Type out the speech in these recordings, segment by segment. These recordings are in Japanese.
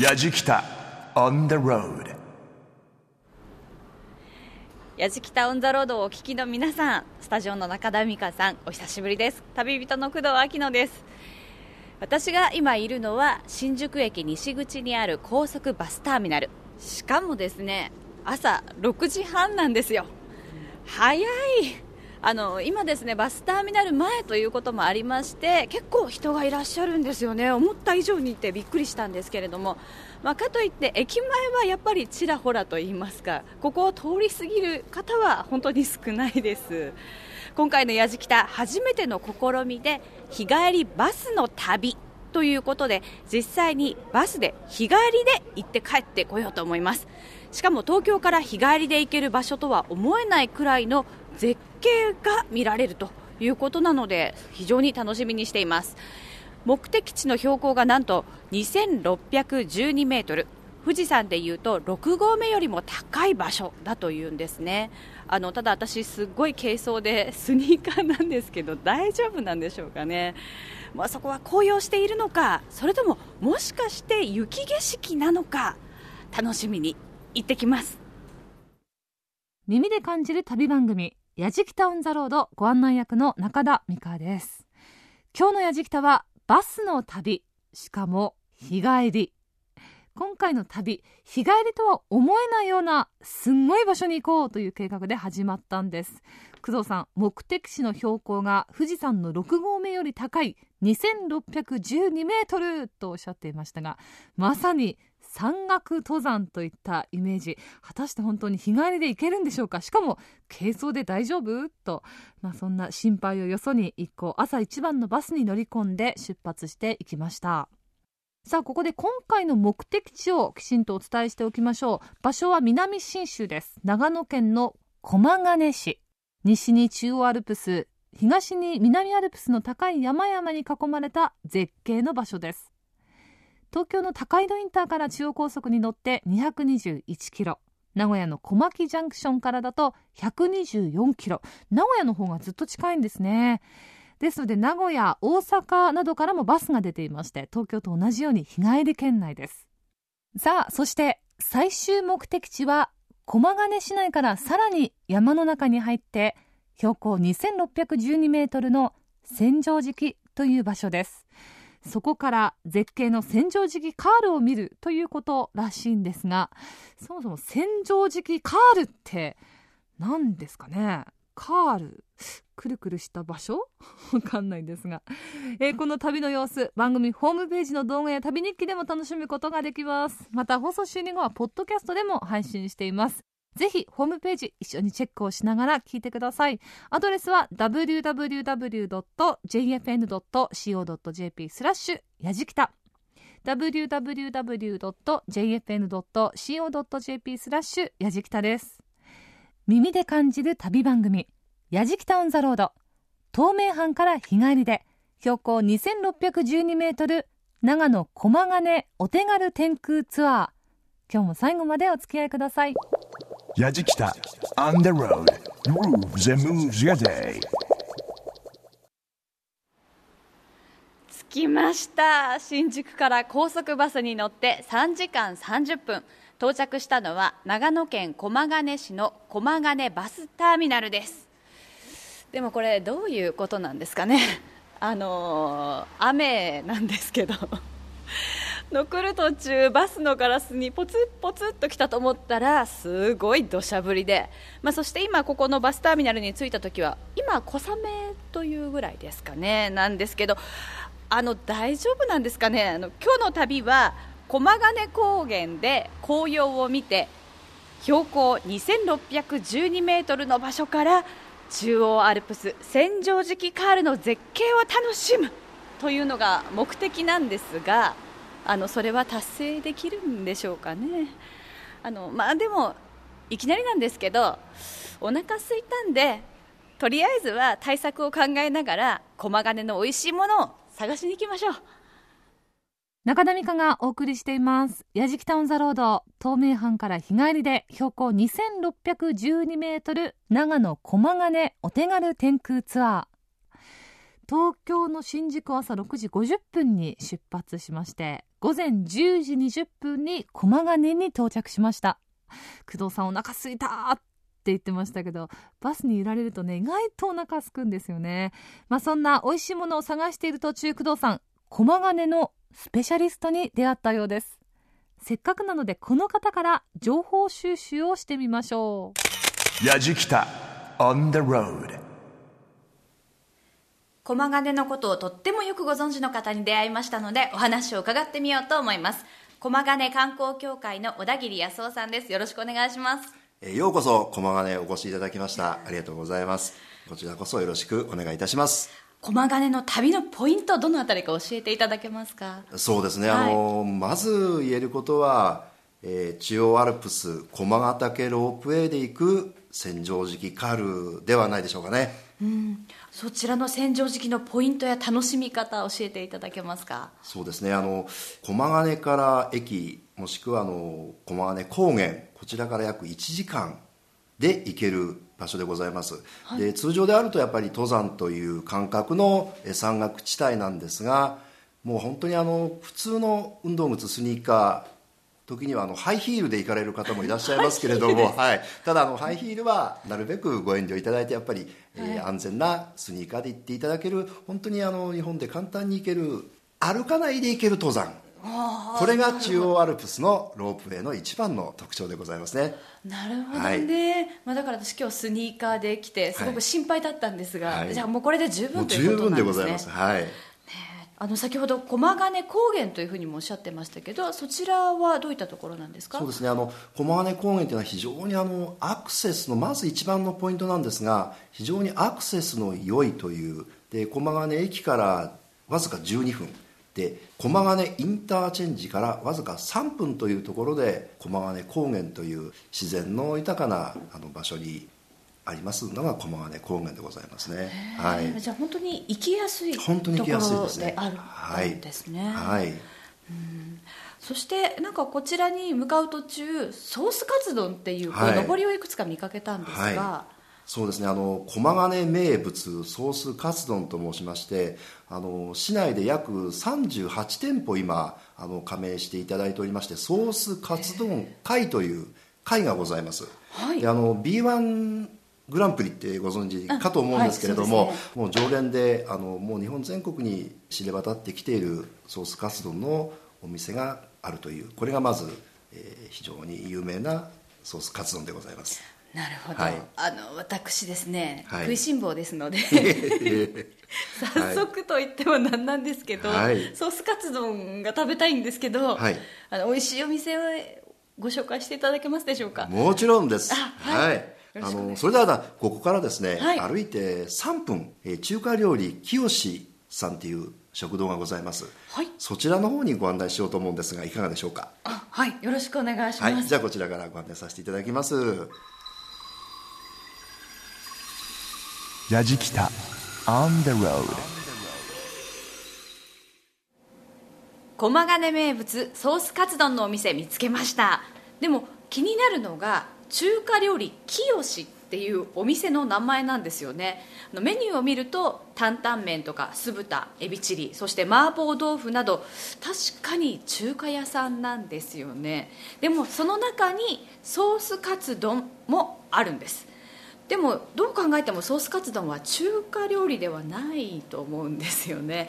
やじきた on the road. やじきたオンザロードをお聞きの皆さんスタジオの中田美香さんお久しぶりです。旅人の工藤明乃です。私が今いるのは新宿駅西口にある高速バスターミナル。しかもですね朝6時半なんですよ。早い。あの今ですねバスターミナル前ということもありまして結構人がいらっしゃるんですよね。思った以上にいてびっくりしたんですけれども、まあ、かといって駅前はやっぱりちらほらと言いますかここを通り過ぎる方は本当に少ないです。今回のやじきた初めての試みで日帰りバスの旅ということで実際にバスで日帰りで行って帰ってこようと思います。しかも東京から日帰りで行ける場所とは思えないくらいの絶景が見られるということなので非常に楽しみにしています。目的地の標高がなんと2612メートル。富士山でいうと6合目よりも高い場所だというんですね。あのただ私、すっごい軽装でスニーカーなんですけど大丈夫なんでしょうかね、まあ、そこは紅葉しているのかそれとももしかして雪景色なのか楽しみに行ってきます。耳で感じる旅番組。やじきたオンザロードご案内役の中田美香です。今日のやじきたはバスの旅しかも日帰り。今回の旅日帰りとは思えないようなすんごい場所に行こうという計画で始まったんです。工藤さん目的地の標高が富士山の6合目より高い2612メートルとおっしゃっていましたがまさに山岳登山といったイメージ。果たして本当に日帰りで行けるんでしょうか？しかも軽装で大丈夫？と、まあ、そんな心配をよそに一行朝一番のバスに乗り込んで出発していきました。さあここで今回の目的地をきちんとお伝えしておきましょう。場所は南信州です。長野県の駒ヶ根市。西に中央アルプス東に南アルプスの高い山々に囲まれた絶景の場所です。東京の高井戸インターから中央高速に乗って221キロ。名古屋の小牧ジャンクションからだと124キロ。名古屋の方がずっと近いんですね。ですので名古屋大阪などからもバスが出ていまして東京と同じように日帰り圏内です。さあそして最終目的地は駒ヶ根市内からさらに山の中に入って標高2612メートルの千畳敷という場所です。そこから絶景の千畳敷カールを見るということらしいんですがそもそも千畳敷カールって何ですかね？カールくるくるした場所？わかんないんですが、えー、この旅の様子番組ホームページの動画や旅日記でも楽しむことができます。また放送終了後はポッドキャストでも配信しています。ぜひホームページ一緒にチェックをしながら聞いてください。アドレスは www.jfn.co.jp スラッシュやじきた www.jfn.co.jp スラッシュやじきたです。耳で感じる旅番組やじきたオンザロード東名阪から日帰りで標高2612メートル長野駒ヶ根お手軽天空ツアー今日も最後までお付き合いください。やじきた。On the road. Grooves and moves your day. 着きました。新宿から高速バスに乗って3時間30分。到着したのは長野県駒ヶ根市の駒ヶ根バスターミナルです。でもこれどういうことなんですかね。あのー、雨なんですけど。残る途中バスのガラスにポツポツっと来たと思ったらすごい土砂降りで、まあ、そして今ここのバスターミナルに着いた時は今小雨というぐらいですかね。なんですけどあの大丈夫なんですかね。あの今日の旅は駒ヶ根高原で紅葉を見て標高2612メートルの場所から中央アルプス千畳敷カールの絶景を楽しむというのが目的なんですがあのそれは達成できるんでしょうかね。あの、まあ、でもいきなりなんですけどお腹すいたんでとりあえずは対策を考えながら駒ヶ根の美味しいものを探しに行きましょう。中田美香がお送りしています。矢敷タウンザロード東名阪から日帰りで標高2612メートル長野駒ヶ根お手軽天空ツアー。東京の新宿朝6時50分に出発しまして午前10時20分に駒ヶ根に到着しました。工藤さんお腹すいたって言ってましたけどバスに揺られるとね意外とお腹すくんですよね。まあそんな美味しいものを探している途中工藤さん駒ヶ根のスペシャリストに出会ったようです。せっかくなのでこの方から情報収集をしてみましょう。やじきた on the road. 駒ヶ根のことをとってもよくご存知の方に出会いましたのでお話を伺ってみようと思います。駒ヶ根観光協会の小田切康夫さんです。よろしくお願いします。えーようこそ駒ヶ根お越しいただきました。ありがとうございます。こちらこそよろしくお願いいたします。駒ヶ根の旅のポイントどのあたりか教えていただけますか？そうですね、はい。あのまず言えることは、えー中央アルプス駒ヶ岳ロープウェイで行く千畳敷カールではないでしょうかねそちらの戦場時期のポイントや楽しみ方教えていただけますか？そうですね。あの駒ヶ根から駅もしくはあの駒ヶ根高原こちらから約1時間で行ける場所でございます、で通常であるとやっぱり登山という感覚のえ山岳地帯なんですがもう本当にあの普通の運動靴スニーカー時にはあのハイヒールで行かれる方もいらっしゃいますけれども、はい、ただあのハイヒールはなるべくご遠慮いただいてやっぱり、えー安全なスニーカーで行っていただける本当にあの日本で簡単に行ける歩かないで行ける登山。これが中央アルプスのロープウェイの一番の特徴でございますね。なるほどね、まあ、だから私今日スニーカーで来てすごく心配だったんですが、はい。じゃあもうこれで十分という十分ことなんですね。でございます。はいあの先ほど駒ヶ根高原というふうにもおっしゃってましたけどそちらはどういったところなんですか？そうですね。あの駒ヶ根高原というのは非常にあのアクセスのまず一番のポイントなんですが非常にアクセスの良いという。で駒ヶ根駅からわずか12分。で駒ヶ根インターチェンジからわずか3分というところで駒ヶ根高原という自然の豊かなあの場所にありますのが駒ヶ根高原でございますね。はい。じゃあ本当に行きやすいとこ本当に行きやすいろですね。であるはいんですね、はい。そしてなんかこちらに向かう途中ソースカツ丼っていうこうはい上りをいくつか見かけたんですが、はそうですね。あの駒ヶ根名物ソースカツ丼と申しましてあの市内で約38店舗今あの加盟していただいておりましてソースカツ丼会という会がございます、はい。であの B1 グランプリってご存知かと思うんですけれども、はいそうもう常連であのもう日本全国に知れ渡ってきているソースカツ丼のお店があるというこれがまず、えー非常に有名なソースカツ丼でございます。なるほど、はい。あの私ですね、はい。食いしん坊ですのではい 早速と言ってもなんなんですけど、はい。ソースカツ丼が食べたいんですけど、はい。あの美味しいお店をご紹介していただけますでしょうか？もちろんです。あはいあのそれではここからですね、はい。歩いて3分、えー中華料理清さんという食堂がございます。はい。そちらの方にご案内しようと思うんですがいかがでしょうか？あはい。よろしくお願いします、はい、じゃあこちらからご案内させていただきます。やじきた on the road 駒ヶ根名物ソースカツ丼のお店見つけました。でも気になるのが中華料理清っていうお店の名前なんですよね。メニューを見ると担々麺とか酢豚エビチリそして麻婆豆腐など確かに中華屋さんなんですよね。でもその中にソースカツ丼もあるんです。でもどう考えてもソースカツ丼は中華料理ではないと思うんですよね。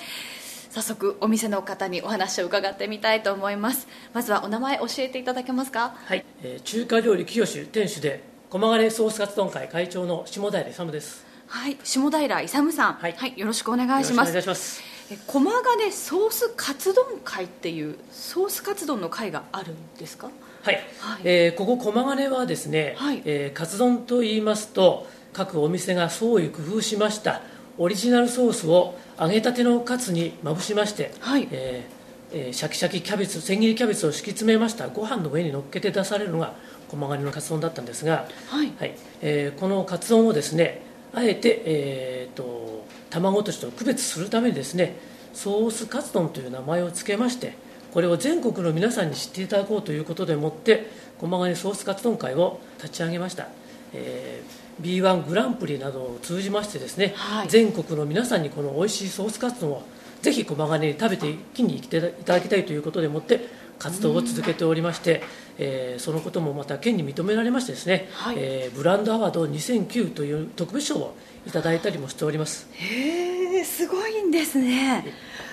早速お店の方にお話を伺ってみたいと思います。まずはお名前教えていただけますか？はい、えー中華料理清店主で駒ヶ根ソースカツ丼会会長の下平勇です。はい。下平勇さん。はい。よろしくお願いします。よろしくお願いします。え駒ヶ根ソースカツ丼会っていうソースカツ丼の会があるんですか？はい、はい。えーここ駒ヶ根はですね、はい。えーカツ丼と言いますと各お店が創意工夫しましたオリジナルソースを揚げたてのカツにまぶしまして、はい。えーえーシャキシャキキャベツ千切りキャベツを敷き詰めました。ご飯の上に乗っけて出されるのが駒ヶ根のカツ丼だったんですが、はい。えーこのカツ丼をですねあえて、えーと卵落としと区別するためにですねソースカツ丼という名前を付けましてこれを全国の皆さんに知っていただこうということでもって駒ヶ根ソースカツ丼会を立ち上げました、えー B1 グランプリなどを通じましてですね、はい。全国の皆さんにこの美味しいソースカツ丼をぜひ駒ヶ根に食べて気に来ていただきたいということでもって活動を続けておりまして、えー、そのこともまた県に認められましてですね、はい、えー、ブランドアワード2009という特別賞をいただいたりもしております。へえすごいんですね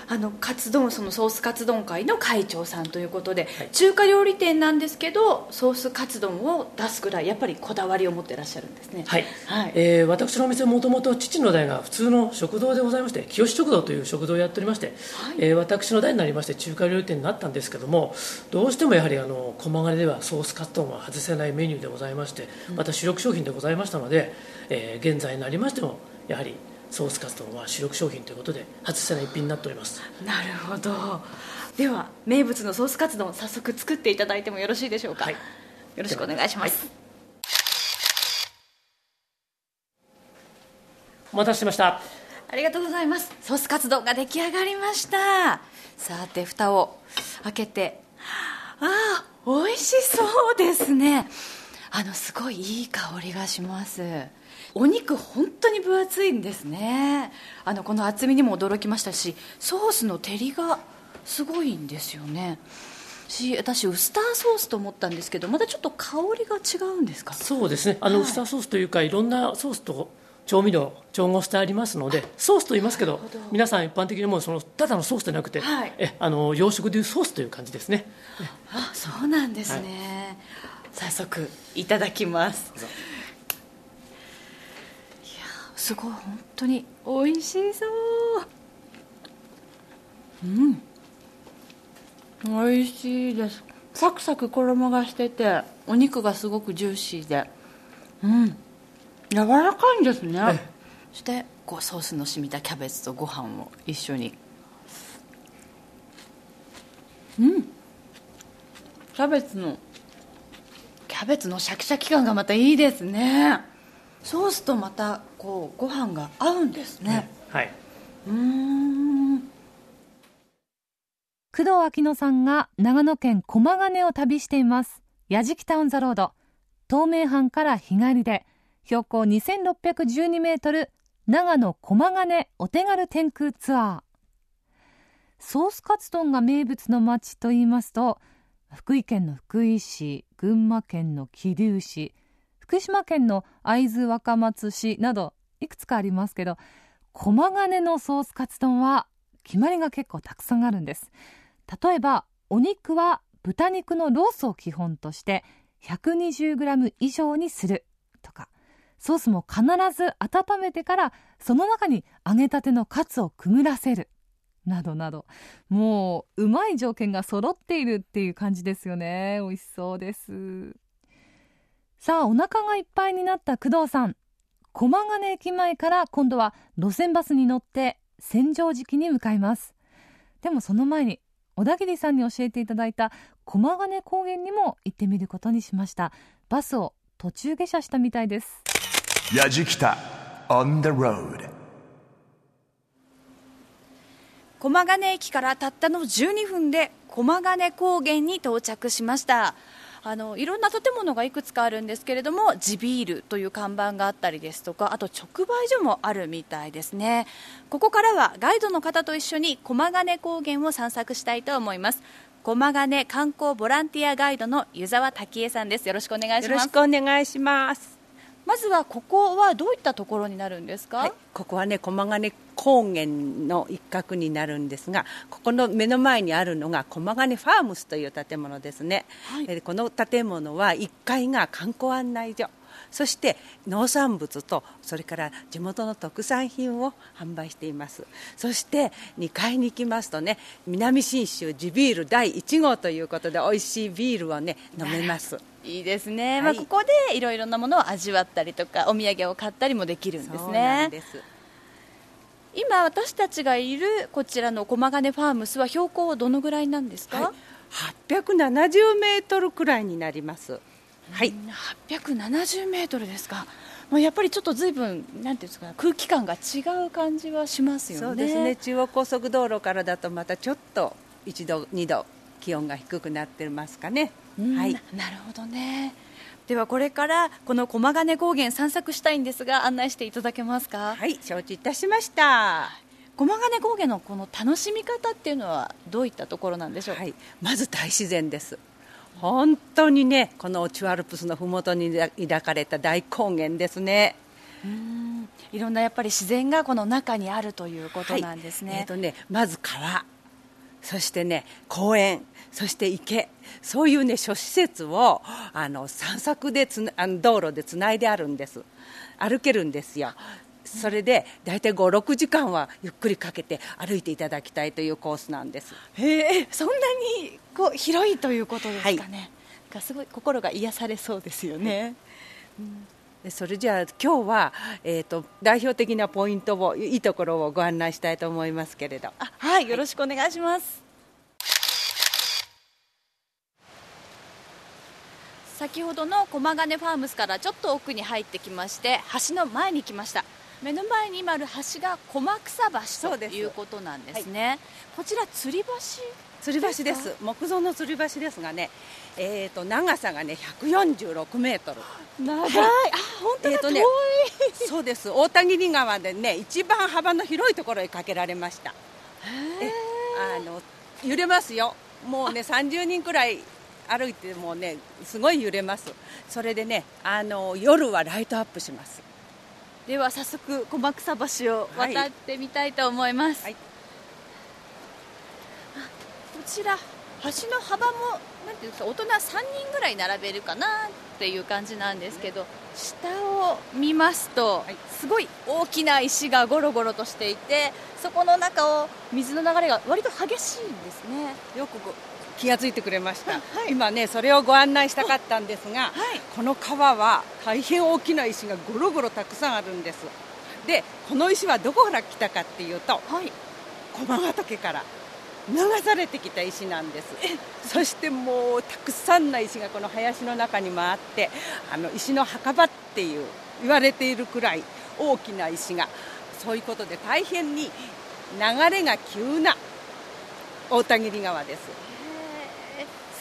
あのカツ丼そのソースカツ丼会の会長さんということで、はい、中華料理店なんですけどソースカツ丼を出すぐらいやっぱりこだわりを持ってらっしゃるんですね。はい、はい、えー、私のお店はもともと父の代が普通の食堂でございまして清食堂という食堂をやっておりまして、はい、えー、私の代になりまして中華料理店になったんですけどもどうしてもやはりあの駒ヶ根ではソースカツ丼は外せないメニューでございましてまた主力商品でございましたので、えー、現在になりましてもやはりソースカツ丼は主力商品ということで外せない一品になっております。なるほど。では名物のソースカツ丼早速作っていただいてもよろしいでしょうか、はい、よろしくお願いします、はい、お待たせしました。ありがとうございます。ソースカツ丼が出来上がりました。さて蓋を開けて。ああ美味しそうですね。あのすごいいい香りがしますお肉本当に分厚いんですね。あのこの厚みにも驚きましたしソースの照りがすごいんですよね。し私ウスターソースと思ったんですけどまたちょっと香りが違うんですか？そうですね。あの、はい、ウスターソースというかいろんなソースと調味料調合してありますのでソースと言いますけど皆さん一般的にもそのただのソースじゃなくて、はい、えあの洋食でいうソースという感じですね。あそうなんですね、はい、早速いただきますすごい。本当に美味しそう。うん。美味しいです。サクサク衣がしててお肉がすごくジューシーで。うん。柔らかいんですね。そしてこうソースの染みたキャベツとご飯を一緒に。うん。キャベツのキャベツのシャキシャキ感がまたいいですねソースとまたこうご飯が合うんですね、はい。うん。工藤昭乃さんが長野県駒ヶ根を旅しています。矢敷タウンザロード。東名阪から日帰りで。標高2612メートル。長野駒ヶ根お手軽天空ツアー。ソースカツ丼が名物の町といいますと福井県の福井市群馬県の桐生市福島県の会津若松市などいくつかありますけど駒ヶ根のソースカツ丼は決まりが結構たくさんあるんです。例えばお肉は豚肉のロースを基本として 120g 以上にするとかソースも必ず温めてからその中に揚げたてのカツをくぐらせる。などなど。もううまい条件が揃っているっていう感じですよね。美味しそうです。さあお腹がいっぱいになった工藤さん。駒ヶ根駅前から今度は路線バスに乗って千畳敷に向かいます。でもその前に小田切さんに教えていただいた駒ヶ根高原にも行ってみることにしました。バスを途中下車したみたいです。矢敷北 on the road 駒ヶ根駅からたったの12分で駒ヶ根高原に到着しましたあのいろんな建物がいくつかあるんですけれども地ビールという看板があったりですとかあと直売所もあるみたいですね。ここからはガイドの方と一緒に駒ヶ根高原を散策したいと思います。駒ヶ根観光ボランティアガイドの湯沢滝恵さんです。よろしくお願いします。よろしくお願いします。まずはここはどういったところになるんですか、はい、ここはね駒ヶ根高原の一角になるんですがここの目の前にあるのが駒ヶ根ファームスという建物ですね、はい、この建物は1階が観光案内所。そして農産物とそれから地元の特産品を販売しています。そして2階に行きますとね南信州地ビール第1号ということで美味しいビールをね飲めます。いいですね、はい、まあ、ここでいろいろなものを味わったりとかお土産を買ったりもできるんですね今私たちがいるこちらの駒ヶ根ファームスは標高はどのぐらいなんですか、はい、870メートルくらいになりますはい、870メートルですか。まあ、やっぱりちょっとずいぶんなんていうんですか空気感が違う感じはしますよね。そうですね。中央高速道路からだとまたちょっと1度2度気温が低くなってますかね。はい。なるほどね。ではこれからこの駒ヶ根高原散策したいんですが案内していただけますか？はい、承知いたしました。駒ヶ根高原のこの楽しみ方っていうのはどういったところなんでしょう？か、はい、まず大自然です。本当にねこのチュアルプスの麓に抱かれた大高原ですね。うんいろんなやっぱり自然がこの中にあるということなんですね、はい、えーとねまず川。そしてね公園そして池。そういうね諸施設をあの散策でつあの道路でつないであるんです。歩けるんですよ。それで大体56時間はゆっくりかけて歩いていただきたいというコースなんです。へえそんなにこう広いということですかね、はい、すごい心が癒されそうですよね、うん。それじゃあ今日は、えーと、代表的なポイントをいいところをご案内したいと思いますけれど。はいよろしくお願いします、先ほどの駒ヶ根ファームスからちょっと奥に入ってきまして橋の前に来ました。目の前に今ある橋が駒草橋ということなんですね、はい、こちら吊り橋？吊り橋です。木造の吊り橋ですがねえーと、長さがね146メートル。長い、はい、あ本当だ、えーとね、そうです。大田切川でね一番幅の広いところへかけられました。えあの揺れますよ。もうね30人くらい歩いてもねすごい揺れます。それでねあの夜はライトアップします。では早速駒草橋を渡ってみたいと思います、はい、こちら橋の幅もなんていうんですか大人3人ぐらい並べるかなっていう感じなんですけど下を見ますと、すごい大きな石がゴロゴロとしていてそこの中を水の流れが割と激しいんですね。よく気が付いてくれました、はい、今ねそれをご案内したかったんですが、はい、この川は大変大きな石がゴロゴロたくさんあるんです。でこの石はどこから来たかっていうと、はい、駒ヶ岳から流されてきた石なんです。そしてもうたくさんの石がこの林の中に回ってあの石の墓場っていう言われているくらい大きな石がそういうことで大変に流れが急な大田切川です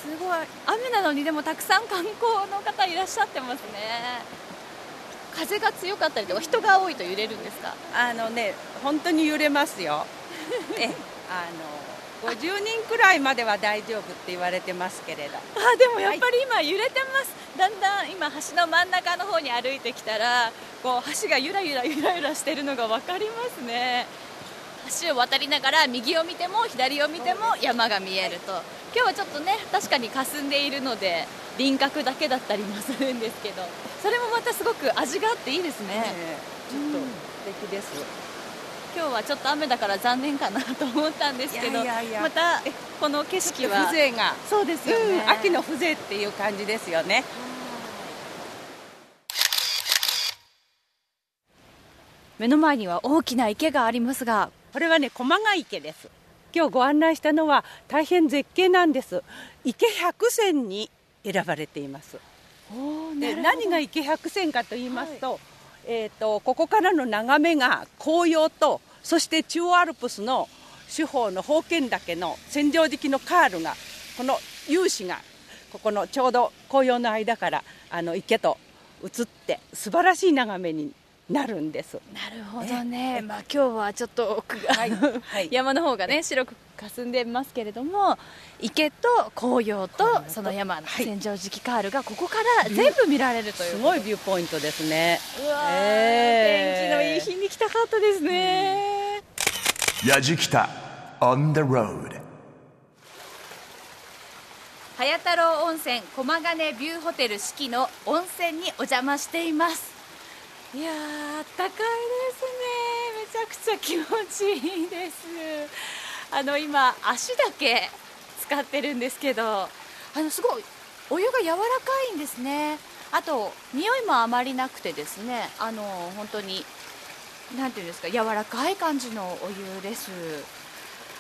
すごい。雨なのにでもたくさん観光の方いらっしゃってますね。風が強かったりとか人が多いと揺れるんですか？あのね本当に揺れますよ。えあの50人くらいまでは大丈夫って言われてますけれど。あでもやっぱり今揺れてます、はい、だんだん今橋の真ん中の方に歩いてきたらこう橋がゆらゆらゆらゆらしてるのが分かりますね。橋を渡りながら右を見ても左を見ても山が見えると、はい今日はちょっとね確かに霞んでいるので輪郭だけだったりもするんですけどそれもまたすごく味があっていいですね、ね、ちょっと素敵です、今日はちょっと雨だから残念かなと思ったんですけどまたこの景色は風情が。そうですよね、うん、秋の風情っていう感じですよね。目の前には大きな池がありますがこれはね駒ヶ池です今日ご案内したのは大変絶景なんです。池百選に選ばれています。で何が池百選かと言いますとはい、えーと、ここからの眺めが紅葉とそして中央アルプスの四方の宝剣岳の千畳敷のカールがこの勇姿がここのちょうど紅葉の間からあの池と映って素晴らしい眺めになるんです。なるほどね、まあ、今日はちょっと奥が、はいはい、山の方がね白く霞んでますけれども池と紅葉とその山の千畳敷カールがここから全部見られるという、すごいビューポイントですね。うわ、えー、天気のいい日に来たかったですね、やじきた on the road 早太郎温泉駒ヶ根ビューホテル四季の温泉にお邪魔していますいやあったかいですね。めちゃくちゃ気持ちいいです。あの今足だけ使ってるんですけどあのすごいお湯が柔らかいんですね。あと匂いもあまりなくてですね。あの本当に何ていうんですか柔らかい感じのお湯です。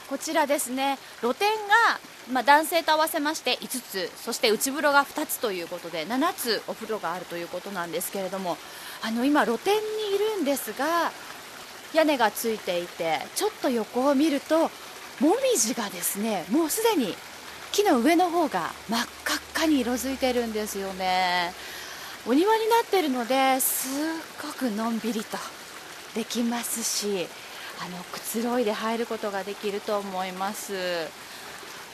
こちらですね。露天が、まあ、男性と合わせまして5つそして内風呂が2つということで7つお風呂があるということなんですけれどもあの今露天にいるんですが屋根がついていてちょっと横を見るともみじがですねもうすでに木の上の方が真っ赤っかに色づいてるんですよね。お庭になってるのですっごくのんびりとできますしあのくつろいで入ることができると思います。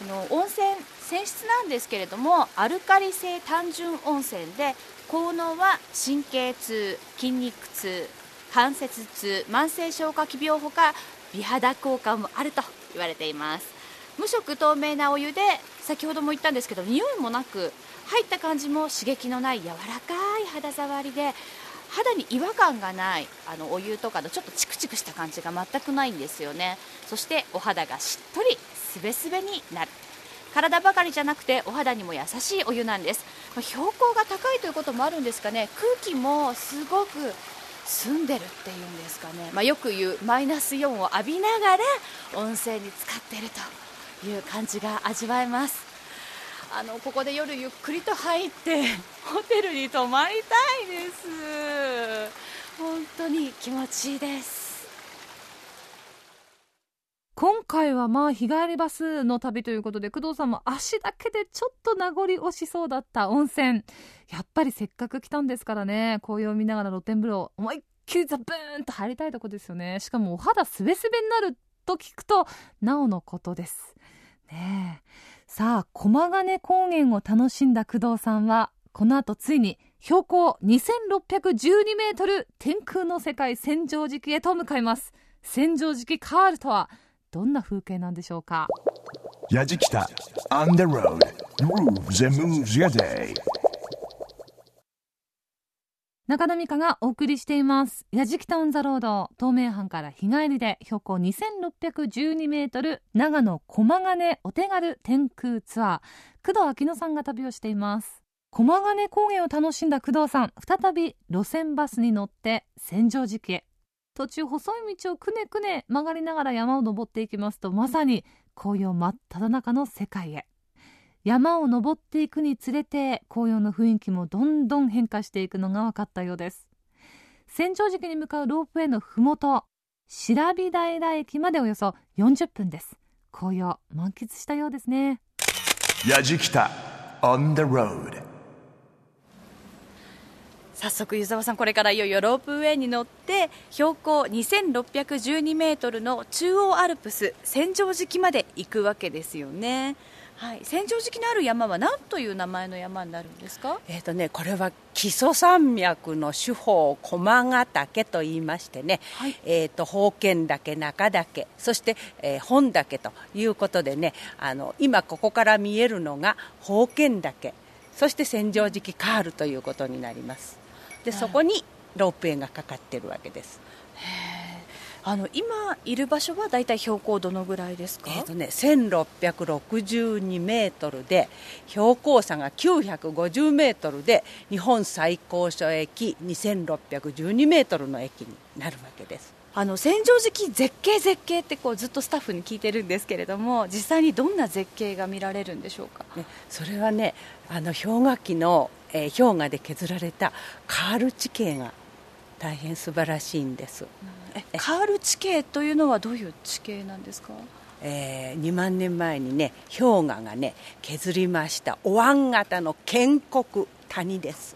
あの温泉泉質なんですけれどもアルカリ性単純温泉で効能は神経痛筋肉痛関節痛慢性消化器病ほか美肌効果もあると言われています。無色透明なお湯で先ほども言ったんですけど匂いもなく入った感じも刺激のない柔らかい肌触りで肌に違和感がないあのお湯とかのちょっとチクチクした感じが全くないんですよね。そしてお肌がしっとりすべすべになる。体ばかりじゃなくてお肌にも優しいお湯なんです。まあ標高が高いということもあるんですかね。空気もすごく澄んでるっていうんですかね、まあ、よく言うマイナス4を浴びながら温泉に浸かっているという感じが味わえます。あのここで夜ゆっくりと入ってホテルに泊まりたいです。本当に気持ちいいです。今回はまあ日帰りバスの旅ということで工藤さんも足だけでちょっと名残惜しそうだった温泉。やっぱりせっかく来たんですからね紅葉を見ながら露天風呂思いっきりザブーンと入りたいとこですよね。しかもお肌すべすべになると聞くとなおのことです。ねさあ駒ヶ根高原を楽しんだ工藤さんはこの後ついに標高2612メートル天空の世界千畳敷へと向かいます。千畳敷カールとはどんな風景なんでしょうか？on the road. Grooves and moves your day. 中田美香がお送りしています「やじきた on the Road」東名阪から日帰りで標高2612メートル長野駒ヶ根お手軽天空ツアー工藤明乃さんが旅をしています。駒ヶ根高原を楽しんだ工藤さん再び路線バスに乗って千畳敷へ途中細い道をくねくね曲がりながら山を登っていきますとまさに紅葉真っ只中の世界へ。山を登っていくにつれて紅葉の雰囲気もどんどん変化していくのが分かったようです。千畳敷に向かうロープウェイのふもと白美平駅までおよそ40分です。紅葉満喫したようですね。Yajikita on the road. 早速湯沢さんこれからいよいよロープウェイに乗って標高2612メートルの中央アルプス千畳敷まで行くわけですよね。はい、千畳敷のある山は何という名前の山になるんですか？えーとね、これは木曽山脈の主峰駒ヶ岳と言いましてね、はい。えー、と宝剣岳中岳そして、えー本岳ということでね。あの今ここから見えるのが宝剣岳そして千畳敷カールということになりますでそこにロープウェイがかかってるわけです。あの今いる場所はだいたい標高どのぐらいですか、えーとね、1662メートルで標高差が950メートルで日本最高所駅2612メートルの駅になるわけです。あの千畳敷絶景絶景ってこうずっとスタッフに聞いてるんですけれども実際にどんな絶景が見られるんでしょうか？ね、それはねあの氷河期の、えー氷河で削られたカール地形が大変素晴らしいんです、えカール地形というのはどういう地形なんですか？えー2万年前にね氷河がね削りましたお椀型の建国谷です。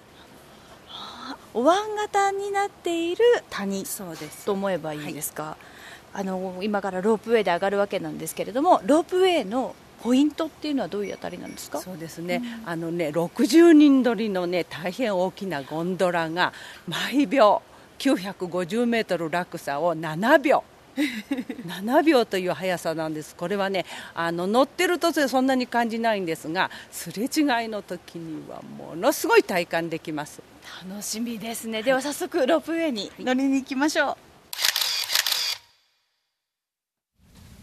お椀型になっている谷そうです。と思えばいいですか、あの今からロープウェイで上がるわけなんですけれどもロープウェイのポイントっていうのはどういうあたりなんですか？そうですね、あのね60人乗りのね大変大きなゴンドラが毎秒950メートル落差を7秒。7秒という速さなんです。これはねあの乗ってるとそんなに感じないんですがすれ違いの時にはものすごい体感できます。楽しみですね。では早速ロープウェイに乗りに行きましょう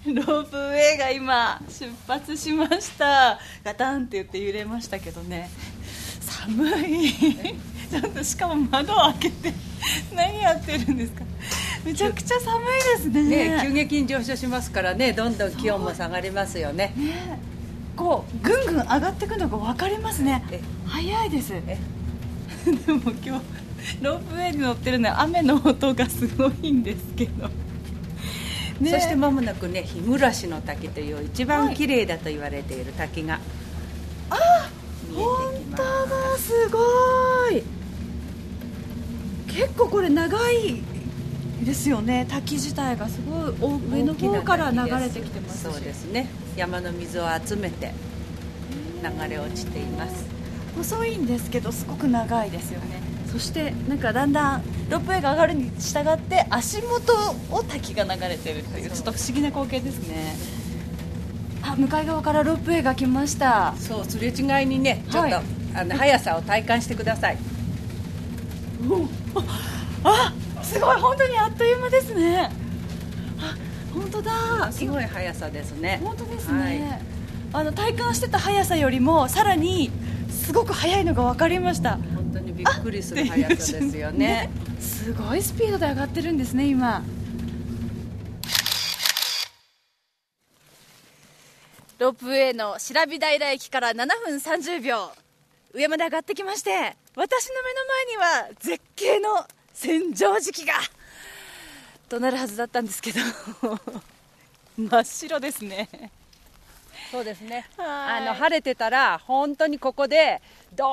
ロープウェイが今出発しました。ガタンって言って揺れましたけどね。寒い。ちょっとしかも窓を開けて何やってるんですか。めちゃくちゃ寒いですね。ね急激に上昇しますからね。どんどん気温も下がりますよね。ね。こうぐんぐん上がっていくのが分かりますね。え。早いです。え。でも今日ロープウェイに乗ってるので雨の音がすごいんですけど、ね。そして間もなくね日暮の滝という一番綺麗だと言われている滝が、見えてき本当だすごい。結構これ長いですよね。滝自体がすごいお上の方から流れてきてますし。そうですね。山の水を集めて流れ落ちています。細いんですけどすごく長いですよねそしてなんかだんだんロープウェイが上がるに従って足元を滝が流れてるというちょっと不思議な光景ですね。あ向かい側からロープウェイが来ました。そうすれ違いにねちょっと、はい。あの速さを体感してください。あすごい本当にあっという間ですね。あ本当だ。すごい速さですね。本当ですね、あの体感してた速さよりもさらにすごく速いのが分かりました。本当にびっくりする速さですよね。すごいスピードで上がってるんですね今。ロープウェイの白美平駅から7分30秒。上まで上がってきまして私の目の前には絶景の千畳敷が。となるはずだったんですけど。真っ白ですねそうですね。はい。あの晴れてたら本当にここでド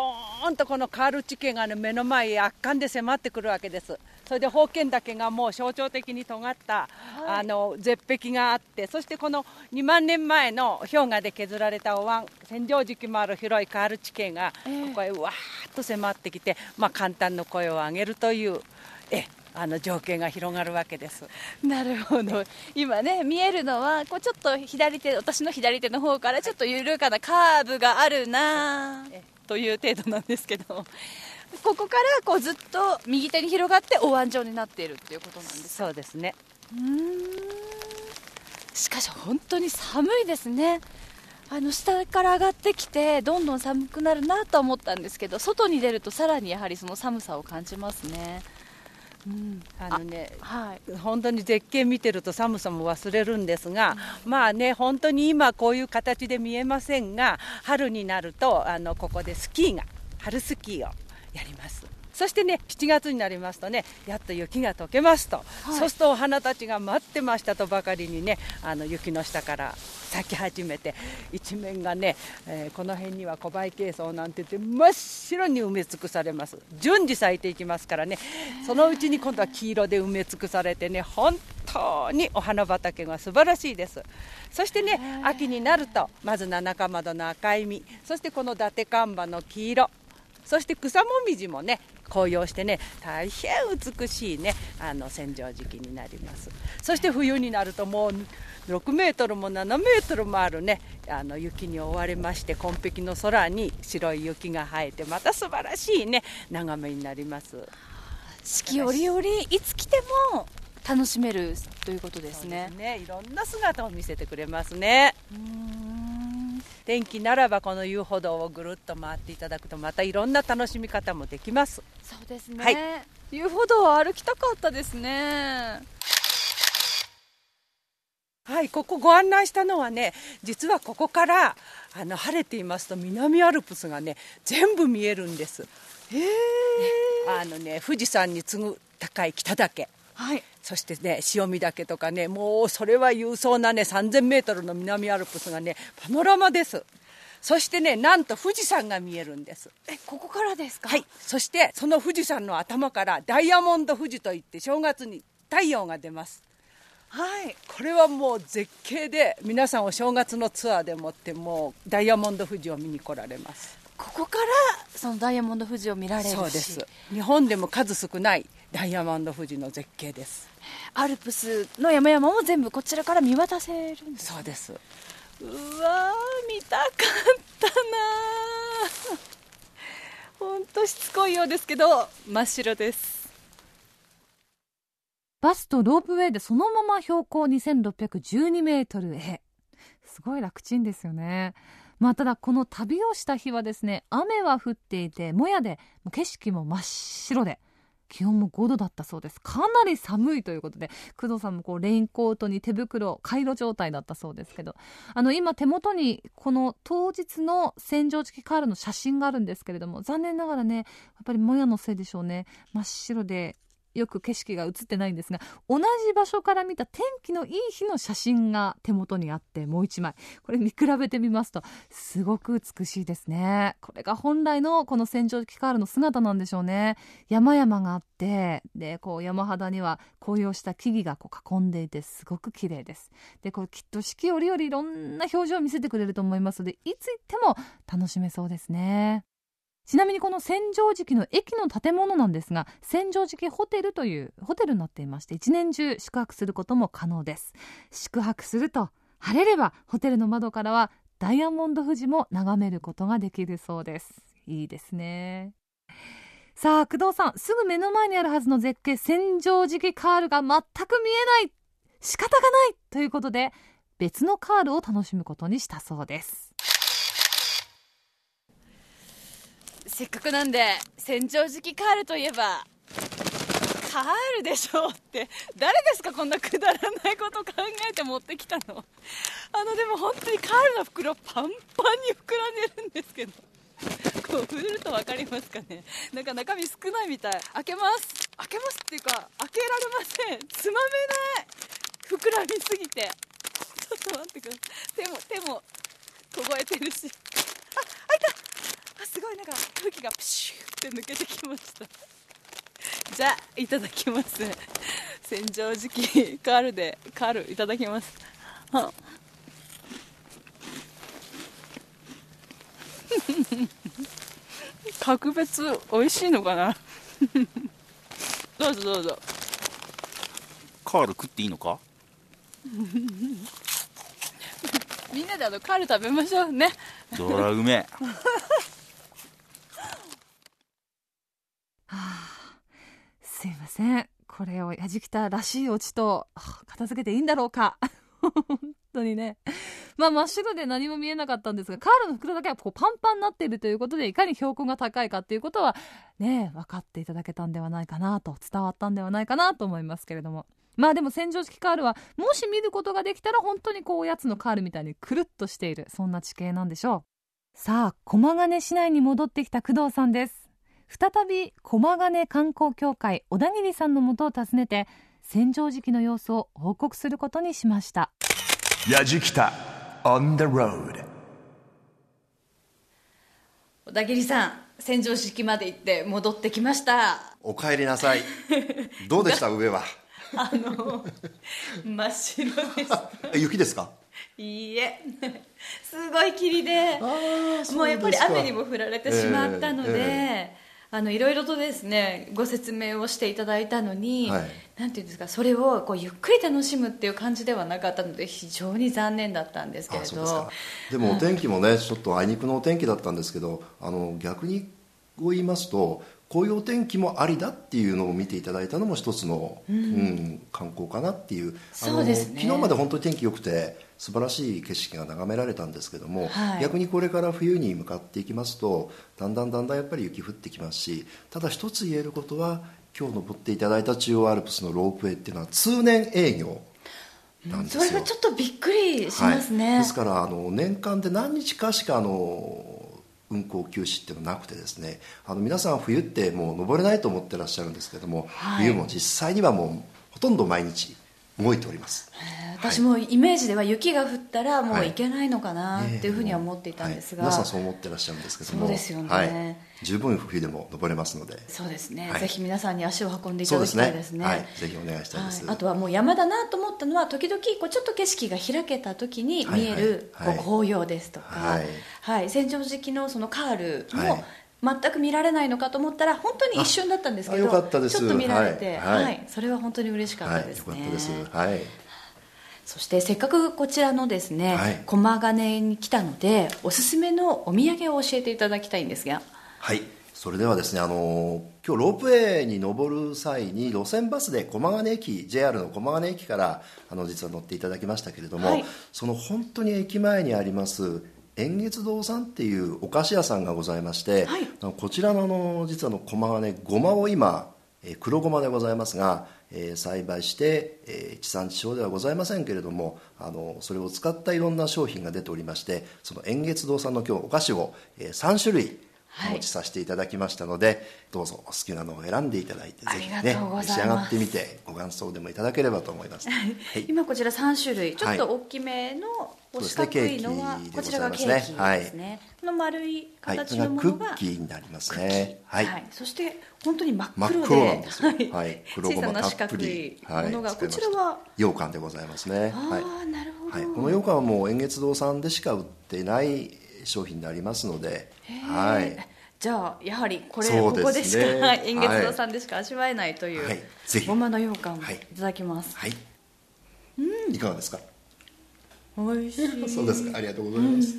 ーンとこのカール地形が、ね、目の前へ圧巻で迫ってくるわけです。それで宝剣岳がもう象徴的に尖った、あの絶壁があってそしてこの2万年前の氷河で削られたお椀千畳敷もある広いカール地形がここへわーっと迫ってきて、まあ、簡単の声を上げるというえあの情景が広がるわけです。なるほど。今ね見えるのはこうちょっと左手私の左手の方からちょっと緩かなカーブがあるなえという程度なんですけどここからこうずっと右手に広がってお椀状になっているっていうことなんですそうですね。うーん。しかし本当に寒いですね。あの下から上がってきてどんどん寒くなるなとは思ったんですけど外に出るとさらにやはりその寒さを感じますねうん。あのねはい。本当に絶景見てると寒さも忘れるんですが、まあね本当に今こういう形で見えませんが春になるとあのここでスキーが春スキーをやりますそしてね7月になりますとねやっと雪が溶けますと、そうするとお花たちが待ってましたとばかりにねあの雪の下から咲き始めて一面がね、えーこの辺には小林ケイソウなんて言って真っ白に埋め尽くされます。順次咲いていきますからねそのうちに今度は黄色で埋め尽くされてね本当にお花畑が素晴らしいです。そしてね秋になるとまず七かまどの赤い実そしてこの伊達看板の黄色そして草もみじもね紅葉してね大変美しいねあの千畳敷になります。そして冬になるともう6メートルも7メートルもあるねあの雪に覆われまして紺碧の空に白い雪が生えてまた素晴らしいね眺めになります。四季折々いつ来ても楽しめるということですね。ね。いろんな姿を見せてくれますね天気ならばこの遊歩道をぐるっと回っていただくとまたいろんな楽しみ方もできます。そうですね、はい。遊歩道は歩きたかったですね。はい、ここご案内したのはね、実はここからあの晴れていますと南アルプスがね全部見えるんです。あのね富士山に次ぐ高い北岳。はい。そしてね塩見岳とかねもうそれは勇壮なね3000メートルの南アルプスがねパノラマです。そしてねなんと富士山が見えるんです。えここからですか？はい、そしてその富士山の頭からダイヤモンド富士といって正月に太陽が出ます。はい。これはもう絶景で皆さんお正月のツアーでもってもうダイヤモンド富士を見に来られます。ここからそのダイヤモンド富士を見られるし。そうです。日本でも数少ないダイヤモンド富士の絶景です。アルプスの山々も全部こちらから見渡せるんですそうです。うわー見たかったな本当しつこいようですけど真っ白です。バスとロープウェイでそのまま標高2612メートルへ。すごい楽ちんですよね。まあただこの旅をした日はですね、雨は降っていて、もやで景色も真っ白で、気温も5度だったそうです。かなり寒いということで、工藤さんもこうレインコートに手袋、回路状態だったそうですけど、あの今手元にこの当日の洗浄式カールの写真があるんですけれども、残念ながらね、やっぱりもやのせいでしょうね。真っ白でよく景色が映ってないんですが同じ場所から見た天気のいい日の写真が手元にあってもう一枚。これ見比べてみますとすごく美しいですね。これが本来のこの戦場機カールの姿なんでしょうね。山々があってでこう山肌には紅葉した木々がこう囲んでいてすごく綺麗です。でこれきっと四季折々いろんな表情を見せてくれると思いますのでいつ行っても楽しめそうですね。ちなみにこの千畳敷の駅の建物なんですが千畳敷ホテルというホテルになっていまして一年中宿泊することも可能です。宿泊すると晴れればホテルの窓からはダイヤモンド富士も眺めることができるそうです。いいですね。さあ工藤さんすぐ目の前にあるはずの絶景千畳敷カールが全く見えない。仕方がないということで別のカールを楽しむことにしたそうです。せっかくなんで戦場敷カールといえばカールでしょうって。誰ですかこんなくだらないこと考えて持ってきたの。あのでも本当にカールの袋パンパンに膨らんでるんですけど。こう振ると分かりますかね。なんか中身少ないみたい。開けます。開けますっていうか開けられません。つまめない。膨らみすぎて。ちょっと待ってください。手も手も凍えてるし。あすごいなんか空気がプシューって抜けてきました。じゃあいただきます。洗浄時期カールでカールいただきます。あ。格別美味しいのかな？どうぞどうぞ。カール食っていいのか？みんなであのカール食べましょうね。そらうめえすいません。これをやじきたらしいオチと片付けていいんだろうか。本当にね。まあ真っ白で何も見えなかったんですがカールの袋だけはこうパンパンになっているということでいかに標高が高いかっていうことはね分かっていただけたんではないかなと伝わったんではないかなと思いますけれども。まあでも洗浄式カールはもし見ることができたら本当にこうおやつのカールみたいにくるっとしているそんな地形なんでしょう。さあ駒ヶ根市内に戻ってきた工藤さんです。再び駒ヶ根観光協会小田切さんのもとを訪ねて洗浄時期の様子を報告することにしました。やじきた on the road 小田切さん洗浄式まで行って戻ってきました。お帰りなさい。どうでした？上は。あの真っ白でした え雪ですか？いいえ。すごい霧で。もうやっぱり雨にも降られてしまったので、えあのいろいろとですねご説明をしていただいたのに、はい。なんていうんですかそれをこうゆっくり楽しむっていう感じではなかったので非常に残念だったんですけれど。でもお天気もねちょっとあいにくのお天気だったんですけどあの逆にを言いますとこういうお天気もありだっていうのを見ていただいたのも一つの、うん。観光かなっていう。あのそうですね。昨日まで本当に天気良くて素晴らしい景色が眺められたんですけども、はい。逆にこれから冬に向かっていきますとだんだんだんだんやっぱり雪降ってきますしただ一つ言えることは今日登っていただいた中央アルプスのロープウェイっていうのは通年営業なんですよ、それはちょっとびっくりしますね、はい、ですからあの年間で何日かしかあの運行休止っていうのはなくてですねあの皆さん冬ってもう登れないと思ってらっしゃるんですけども、はい。冬も実際にはもうほとんど毎日動いております。私もイメージでは雪が降ったらもうはい行けないのかなっていうふうには思っていたんですが、はい。皆さんそう思ってらっしゃるんですけども。そうですよね。はい、十分冬でも登れますので。そうですね、はい。ぜひ皆さんに足を運んでいただきたいですね。はい、ぜひお願いしたいです、はい。あとはもう山だなと思ったのは時々こうちょっと景色が開けた時に見えるはいはい。こう紅葉ですとか、はい。はい。時のそのカールはもい全く見られないのかと思ったら本当に一瞬だったんですけどちょっと見られて、ははい。いそれは本当に嬉しかっはい、たですね、よかったです。はい。そしてせっかくこちらのですね、はい。駒ヶ根に来たのでおすすめのお土産を教えていただきたいんですが。はい。それではですねあの今日ロープウェイに登る際に路線バスで駒ヶ根駅 JR の駒ヶ根駅からあの実は乗っていただきましたけれども、はい。その本当に駅前にあります円月堂さんっていうお菓子屋さんがございまして、はい。こちらのあの実はあの駒ヶ根ごまを今えー黒ごまでございますが、えー栽培して、えー地産地消ではございませんけれどもあのそれを使ったいろんな商品が出ておりましてその円月堂さんの今日お菓子を、えー3種類はいお持ちさせていただきましたので、どうぞお好きなのを選んでいただいてあぜひね召し上がってみてご感想でもいただければと思います、はい。今こちら3種類ちょっとはい大きめのそうですね四角いのは、こちらがケーキですね、この丸いはい、形のものがッキーになりますねはい、そして本当に真っ黒ではい。はい。黒ごまたっぷ四角いりものが、こちらは？羊羹でございますね。あはい。あ、なるほど、はい、この羊羹はもう円月堂さんでしか売っていない商品になりますので、はい、じゃあやはりこれ、ね。ここでしかはい。円月堂さんでしか味わえないという、はい。ぜひ。ごまの羊羹をはい。いただきます、はい、いかがですか？おいしい。そうです。か、ありがとうございます。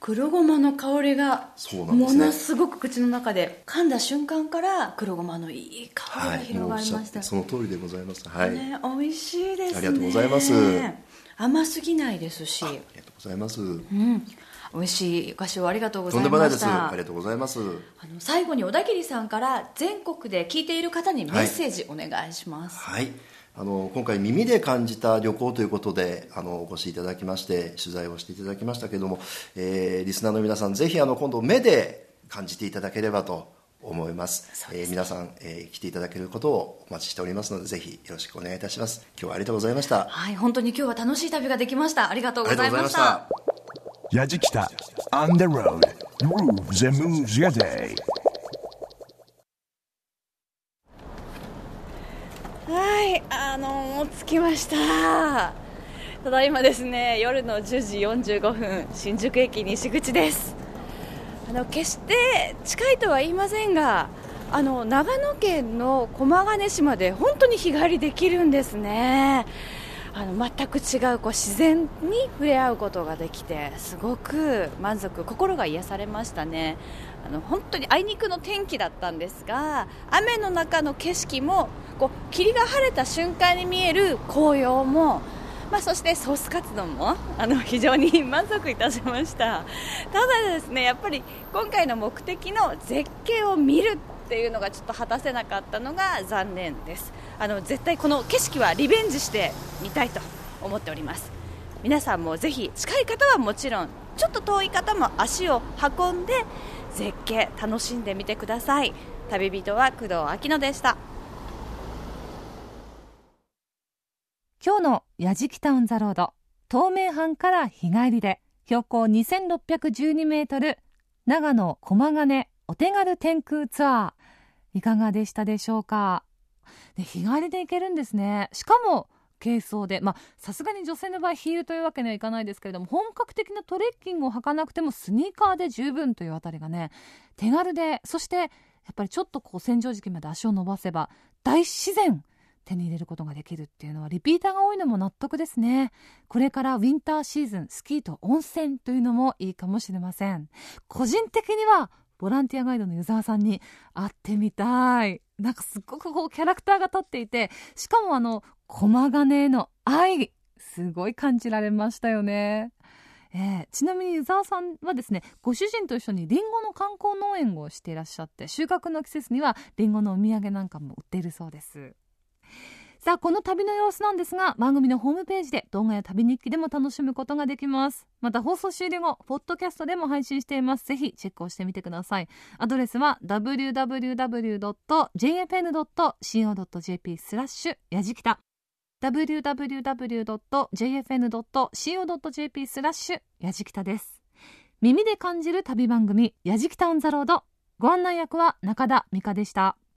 黒ごまの香りがものすごく口の中で噛んだ瞬間から黒ごまのいい香りがはい、広がりました、てその通りでございます。はい、ね、美味しいですね。ありがとうございます甘すぎないですしありがとうございます。うん美味しいお菓子をありがとうございとんでもないです。ましたありがとうございます。あの最後に小田切さんから全国で聞いている方にメッセージお願いします、はい。あの今回耳で感じた旅行ということであのお越しいただきまして取材をしていただきましたけれども、えーリスナーの皆さんぜひあの今度目で感じていただければと思います。えー皆さん、えー来ていただけることをお待ちしておりますのでぜひよろしくお願いいたします。今日はありがとうございました。はい本当に今日は楽しい旅ができました。ありがとうあございましました。た Yajikita on the road. Grooves and moves your day. はい、あのもう着きました。ただいまですね、夜の10時45分、新宿駅西口です。あの決して近いとは言いませんが、あの長野県の駒ヶ根島で本当に日帰りできるんですね。あの全く違うこう自然に触れ合うことができてすごく満足心が癒されましたねあの本当にあいにくの天気だったんですが雨の中の景色もこう霧が晴れた瞬間に見える紅葉もまあ、そしてソースカツ丼もあの 非常に満足いたしました。ただですねやっぱり今回の目的の絶景を見るっていうのがちょっと果たせなかったのが残念です。あの絶対この景色はリベンジしてみたいと思っております。皆さんもぜひ近い方はもちろんちょっと遠い方も足を運んで絶景楽しんでみてください。旅人は工藤明乃でした。今日のやじきタウンザロード東名阪から日帰りで標高2612メートル長野駒ヶ根お手軽天空ツアー。いかがでしたでしょうか？で日帰りで行けるんですね。しかも軽装でまあさすがに女性の場合ヒールというわけにはいかないですけれども本格的なトレッキングを履かなくてもスニーカーで十分というあたりがね手軽でそしてやっぱりちょっとこう洗浄時期まで足を伸ばせば大自然手に入れることができるっていうのはリピーターが多いのも納得ですね。これからウィンターシーズンスキーと温泉というのもいいかもしれません。個人的にはボランティアガイドの湯沢さんに会ってみたい。なんかすっごくこうキャラクターが立っていてしかもあの駒ヶ根への愛すごい感じられましたよね。えーちなみに湯沢さんはですねご主人と一緒にリンゴの観光農園をしていらっしゃって収穫の季節にはリンゴのお土産なんかも売っているそうです。さあこの旅の様子なんですが番組のホームページで動画や旅日記でも楽しむことができます。また放送終了後ポッドキャストでも配信しています。ぜひチェックをしてみてください。アドレスは www.jfn.co.jp スラッシュやじきた。www.jfn.co.jp スラッシュやじきたです。耳で感じる旅番組やじきたオンザロードご案内役は中田美香でした。